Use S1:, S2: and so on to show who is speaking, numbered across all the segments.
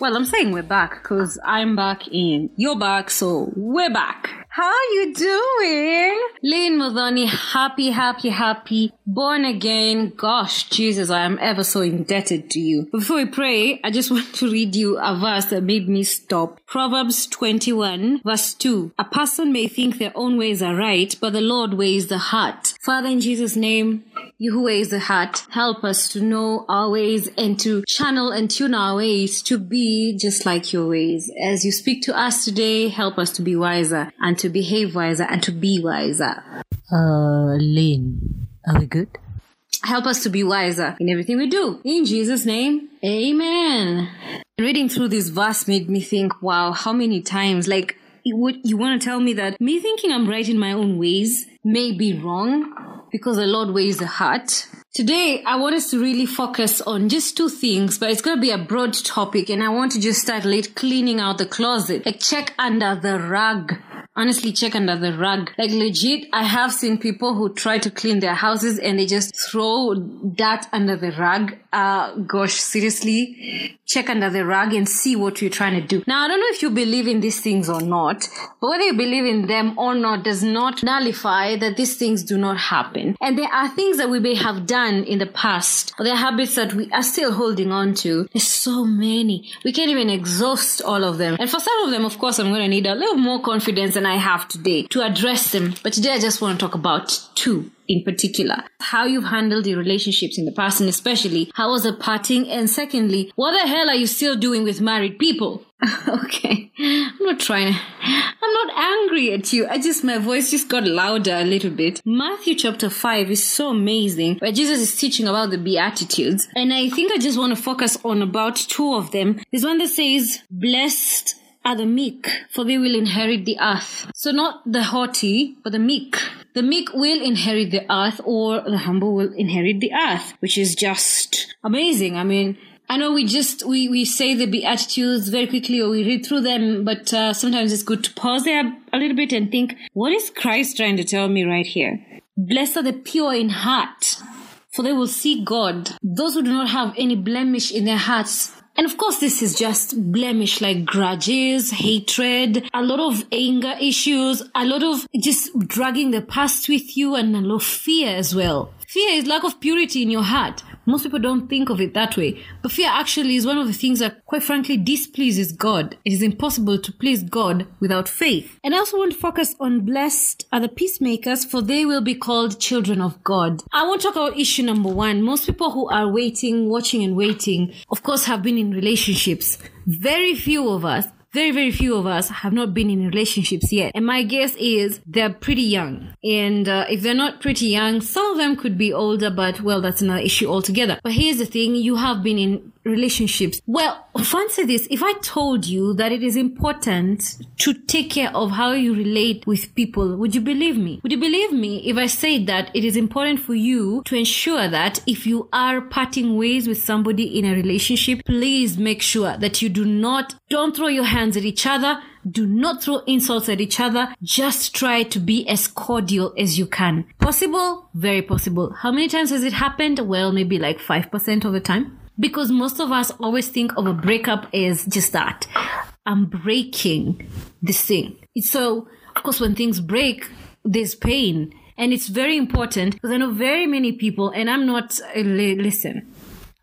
S1: Well, I'm saying we're back because I'm back in. You're back, so we're back. How are you doing? Lynn Modoni, happy, happy, happy, born again. Gosh, Jesus, I am ever so indebted to you. Before we pray, I just want to read you a verse that made me stop. Proverbs 21, verse 2. A person may think their own ways are right, but the Lord weighs the heart. Father, in Jesus' name, you who weighs the heart, help us to know our ways and to channel and tune our ways to be just like your ways. As you speak to us today, help us to be wiser and to behave wiser and to be wiser.
S2: Uh, Lynn, are we good?
S1: Help us to be wiser in everything we do. In Jesus' name, amen. Reading through this verse made me think, wow, how many times, like, would you want to tell me that me thinking I'm right in my own ways may be wrong because the Lord weighs the heart. Today, I want us to really focus on just two things, but it's going to be a broad topic, and I want to just start late cleaning out the closet, like check under the rug honestly check under the rug. Like legit, I have seen people who try to clean their houses and they just throw that under the rug. Uh, gosh, seriously, check under the rug and see what you're trying to do. Now, I don't know if you believe in these things or not, but whether you believe in them or not does not nullify that these things do not happen. And there are things that we may have done in the past, or there are habits that we are still holding on to. There's so many. We can't even exhaust all of them. And for some of them, of course, I'm going to need a little more confidence than I have today to address them. But today I just want to talk about two in particular. How you've handled your relationships in the past and especially how was the parting? And secondly, what the hell are you still doing with married people? okay. I'm not trying I'm not angry at you. I just, my voice just got louder a little bit. Matthew chapter 5 is so amazing where Jesus is teaching about the Beatitudes. And I think I just want to focus on about two of them. There's one that says, blessed are the meek, for they will inherit the earth. So not the haughty, but the meek. The meek will inherit the earth, or the humble will inherit the earth, which is just amazing. I mean, I know we just we we say the beatitudes very quickly or we read through them, but uh, sometimes it's good to pause there a little bit and think, what is Christ trying to tell me right here? Blessed are the pure in heart, for they will see God. Those who do not have any blemish in their hearts and of course, this is just blemish like grudges, hatred, a lot of anger issues, a lot of just dragging the past with you, and a lot of fear as well. Fear is lack of purity in your heart. Most people don't think of it that way. But fear actually is one of the things that, quite frankly, displeases God. It is impossible to please God without faith. And I also want to focus on blessed are the peacemakers, for they will be called children of God. I want to talk about issue number one. Most people who are waiting, watching and waiting, of course, have been in relationships. Very few of us very, very few of us have not been in relationships yet. And my guess is they're pretty young. And uh, if they're not pretty young, some of them could be older, but well, that's another issue altogether. But here's the thing you have been in relationships. Well, fancy this. If I told you that it is important to take care of how you relate with people, would you believe me? Would you believe me if I said that it is important for you to ensure that if you are parting ways with somebody in a relationship, please make sure that you do not, don't throw your hands at each other. Do not throw insults at each other. Just try to be as cordial as you can. Possible? Very possible. How many times has it happened? Well, maybe like 5% of the time because most of us always think of a breakup as just that. I'm breaking this thing. So, of course, when things break, there's pain. And it's very important because I know very many people, and I'm not, uh, listen,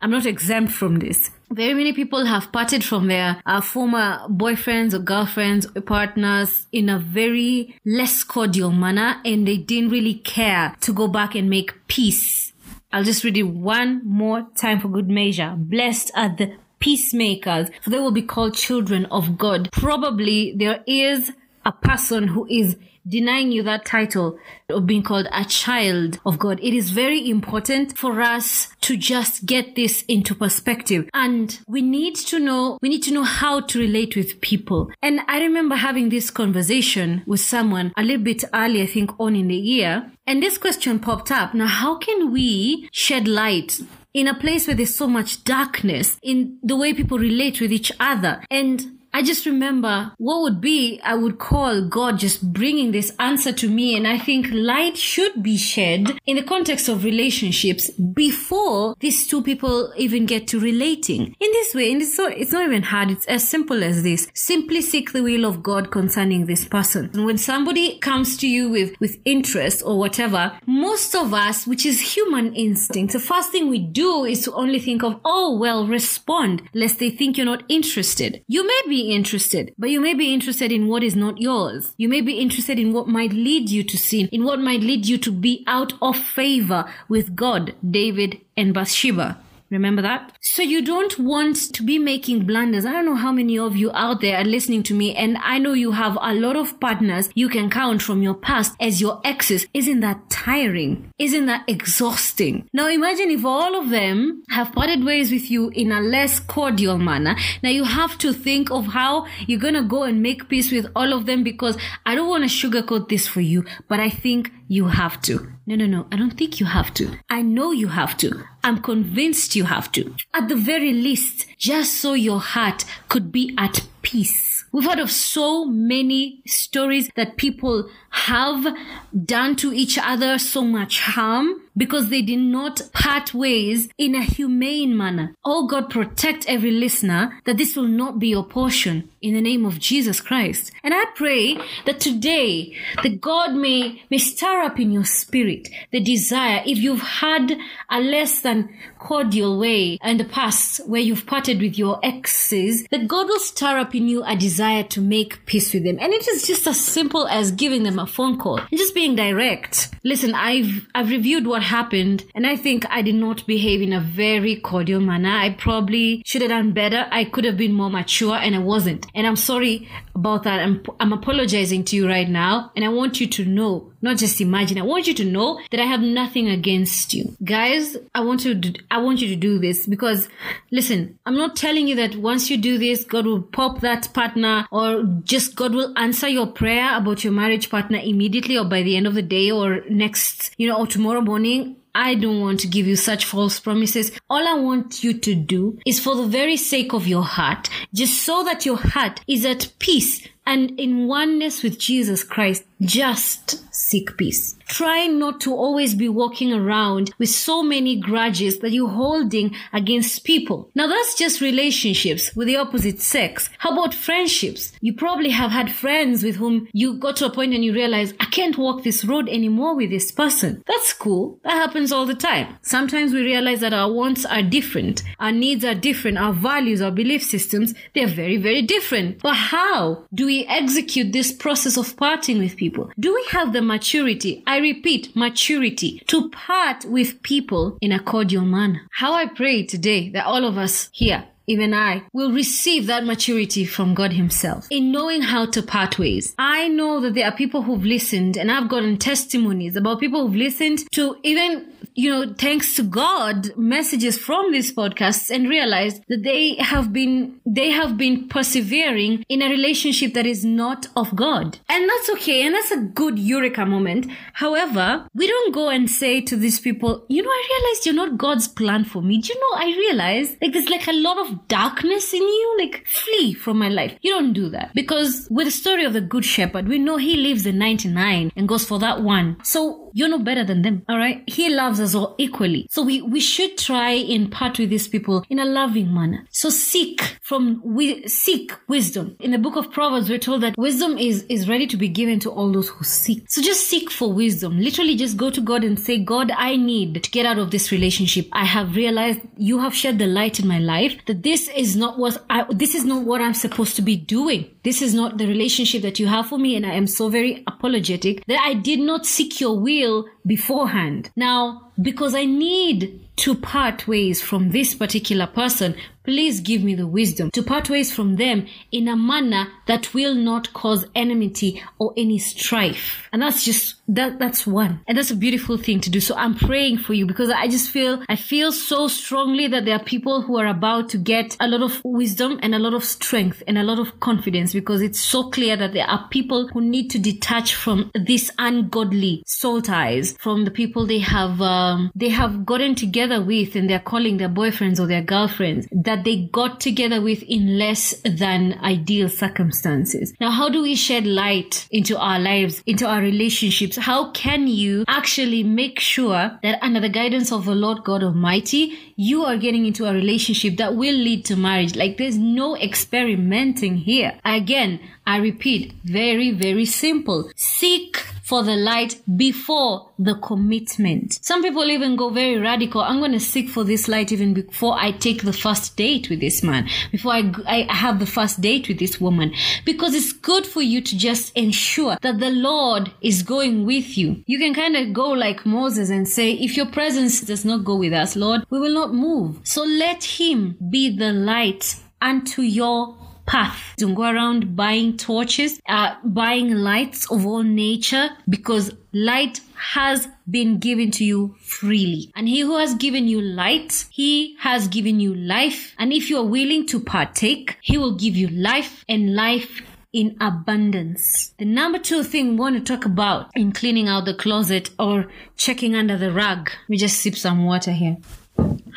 S1: I'm not exempt from this. Very many people have parted from their uh, former boyfriends or girlfriends or partners in a very less cordial manner, and they didn't really care to go back and make peace I'll just read it one more time for good measure. Blessed are the peacemakers, for they will be called children of God. Probably there is a person who is denying you that title of being called a child of God. It is very important for us to just get this into perspective. And we need to know, we need to know how to relate with people. And I remember having this conversation with someone a little bit early, I think on in the year. And this question popped up. Now, how can we shed light in a place where there's so much darkness in the way people relate with each other? And I just remember what would be, I would call God just bringing this answer to me. And I think light should be shed in the context of relationships before these two people even get to relating. Mm. In this way, and it's, so, it's not even hard. It's as simple as this. Simply seek the will of God concerning this person. And when somebody comes to you with, with interest or whatever, most of us, which is human instinct, the first thing we do is to only think of, oh, well, respond, lest they think you're not interested. You may be interested, but you may be interested in what is not yours. You may be interested in what might lead you to sin, in what might lead you to be out of favor with God, David and Bathsheba. Remember that? So you don't want to be making blunders. I don't know how many of you out there are listening to me, and I know you have a lot of partners you can count from your past as your exes. Isn't that tiring? Isn't that exhausting? Now imagine if all of them have parted ways with you in a less cordial manner. Now you have to think of how you're gonna go and make peace with all of them because I don't want to sugarcoat this for you, but I think you have to. No, no, no. I don't think you have to. I know you have to. I'm convinced you have to. At the very least, just so your heart could be at peace. We've heard of so many stories that people have done to each other so much harm because they did not part ways in a humane manner. Oh God, protect every listener that this will not be your portion in the name of Jesus Christ. And I pray that today that God may, may stir up in your spirit the desire, if you've had a less than cordial way in the past where you've parted with your exes, that God will stir up in you a desire to make peace with them. And it is just as simple as giving them a phone call and just being direct. Listen, I've, I've reviewed what happened and I think I did not behave in a very cordial manner. I probably should have done better. I could have been more mature and I wasn't. And I'm sorry about that. I'm, I'm apologizing to you right now. And I want you to know, not just imagine, I want you to know that I have nothing against you. Guys, I want to, do, I want you to do this because listen, I'm not telling you that once you do this, God will pop that partner or just God will answer your prayer about your marriage partner immediately or by the end of the day or next, you know, or tomorrow morning. I don't want to give you such false promises. All I want you to do is for the very sake of your heart, just so that your heart is at peace and in oneness with Jesus Christ, just seek peace. Try not to always be walking around with so many grudges that you're holding against people. Now that's just relationships with the opposite sex. How about friendships? You probably have had friends with whom you got to a point and you realize, I can't walk this road anymore with this person. That's cool. That happens all the time. Sometimes we realize that our wants are different. Our needs are different. Our values, our belief systems, they're very, very different. But how do we execute this process of parting with people? Do we have the maturity? I repeat, maturity to part with people in a cordial manner. How I pray today that all of us here even I, will receive that maturity from God Himself in knowing how to part ways. I know that there are people who've listened, and I've gotten testimonies about people who've listened to even you know, thanks to God, messages from these podcasts and realized that they have been, they have been persevering in a relationship that is not of God. And that's okay. And that's a good eureka moment. However, we don't go and say to these people, you know, I realized you're not God's plan for me. Do you know, I realized like there's like a lot of darkness in you. Like flee from my life. You don't do that because with the story of the good shepherd, we know he leaves the 99 and goes for that one. So you're no better than them. All right. He loves us all equally. So we, we should try and part with these people in a loving manner. So seek from, we seek wisdom. In the book of Proverbs, we're told that wisdom is, is ready to be given to all those who seek. So just seek for wisdom. Literally just go to God and say, God, I need to get out of this relationship. I have realized you have shed the light in my life that this is not what I, this is not what I'm supposed to be doing. This is not the relationship that you have for me. And I am so very apologetic that I did not seek your will beforehand. Now, because I need to part ways from this particular person, please give me the wisdom to part ways from them in a manner that will not cause enmity or any strife. And that's just that that's one. And that's a beautiful thing to do. So I'm praying for you because I just feel I feel so strongly that there are people who are about to get a lot of wisdom and a lot of strength and a lot of confidence because it's so clear that there are people who need to detach from this ungodly soul ties from the people they have uh, um, they have gotten together with and they're calling their boyfriends or their girlfriends that they got together with in less than ideal circumstances. Now, how do we shed light into our lives, into our relationships? How can you actually make sure that under the guidance of the Lord God Almighty, you are getting into a relationship that will lead to marriage? Like there's no experimenting here. Again, I repeat, very, very simple. Seek for the light before the commitment. Some people even go very radical. I'm going to seek for this light even before I take the first date with this man, before I, I have the first date with this woman, because it's good for you to just ensure that the Lord is going with you. You can kind of go like Moses and say, if your presence does not go with us, Lord, we will not move. So let him be the light unto your path. Don't go around buying torches, uh, buying lights of all nature because light has been given to you freely. And he who has given you light, he has given you life. And if you are willing to partake, he will give you life and life in abundance. The number two thing we want to talk about in cleaning out the closet or checking under the rug. We just sip some water here.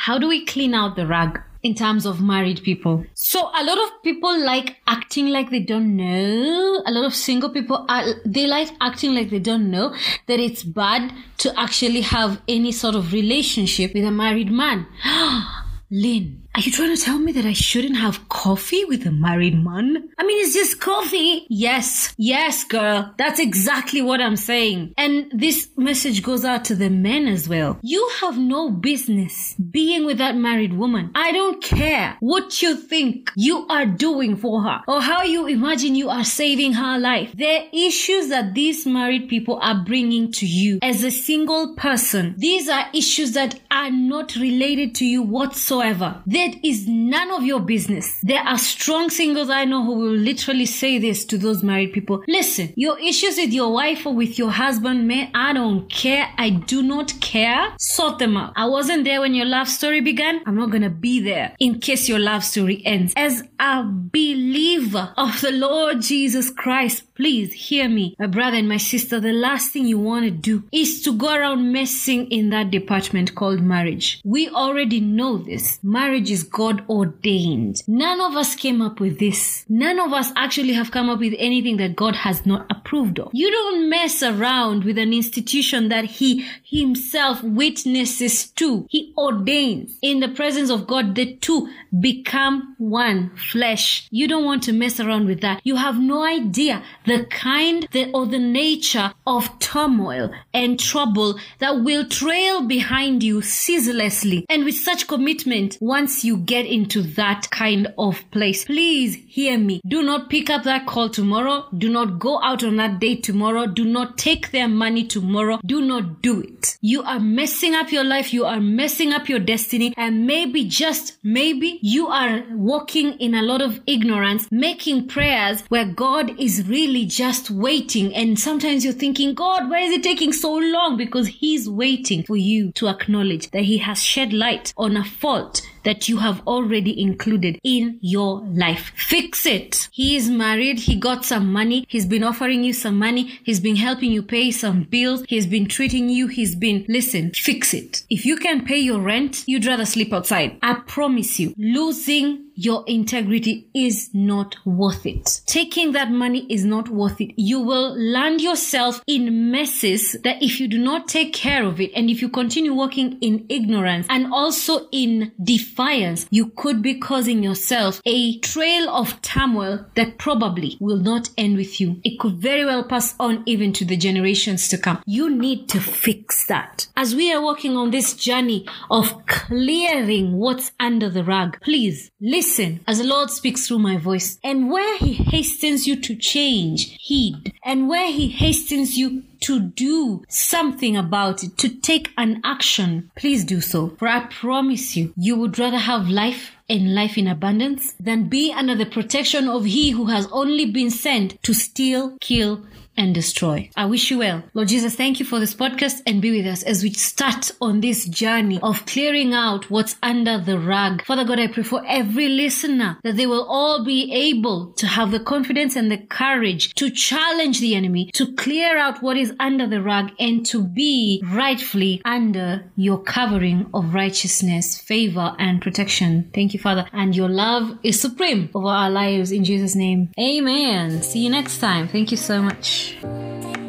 S1: How do we clean out the rug? in terms of married people. So a lot of people like acting like they don't know. A lot of single people are, they like acting like they don't know that it's bad to actually have any sort of relationship with a married man. Lynn, are you trying to tell me that I shouldn't have coffee with a married man? I mean, it's just coffee. Yes, yes, girl. That's exactly what I'm saying. And this message goes out to the men as well. You have no business being with that married woman. I don't care what you think you are doing for her or how you imagine you are saving her life. The issues that these married people are bringing to you as a single person, these are issues that are not related to you whatsoever. They is none of your business. There are strong singles I know who will literally say this to those married people. Listen, your issues with your wife or with your husband, man, I don't care. I do not care. Sort them out. I wasn't there when your love story began. I'm not gonna be there in case your love story ends. As a believer of the Lord Jesus Christ, please hear me, my brother and my sister. The last thing you want to do is to go around messing in that department called marriage. We already know this. Marriage is God ordained. None of us came up with this. None of us actually have come up with anything that God has not approved of. You don't mess around with an institution that He Himself witnesses to. He ordains. In the presence of God, the two become one flesh. You don't want to mess around with that. You have no idea the kind the, or the nature of turmoil and trouble that will trail behind you ceaselessly. And with such commitment, once you get into that kind of place. Please hear me. Do not pick up that call tomorrow. Do not go out on that date tomorrow. Do not take their money tomorrow. Do not do it. You are messing up your life. You are messing up your destiny. And maybe just maybe you are walking in a lot of ignorance, making prayers where God is really just waiting. And sometimes you're thinking, God, why is it taking so long? Because He's waiting for you to acknowledge that He has shed light on a fault that you have already included in your life. Fix it. He is married. He got some money. He's been offering you some money. He's been helping you pay some bills. He's been treating you. He's been, listen, fix it. If you can pay your rent, you'd rather sleep outside. I promise you, losing your integrity is not worth it. Taking that money is not worth it. You will land yourself in messes that if you do not take care of it and if you continue working in ignorance and also in defiance, you could be causing yourself a trail of turmoil that probably will not end with you. It could very well pass on even to the generations to come. You need to fix that. As we are working on this journey of clearing what's under the rug, please listen Listen as the Lord speaks through my voice. And where He hastens you to change, heed. And where He hastens you to do something about it, to take an action, please do so. For I promise you, you would rather have life and life in abundance than be under the protection of He who has only been sent to steal, kill, and destroy. I wish you well. Lord Jesus, thank you for this podcast and be with us as we start on this journey of clearing out what's under the rug. Father God, I pray for every listener that they will all be able to have the confidence and the courage to challenge the enemy, to clear out what is under the rug and to be rightfully under your covering of righteousness, favor, and protection. Thank you, Father. And your love is supreme over our lives in Jesus' name. Amen. See you next time. Thank you so much. noite.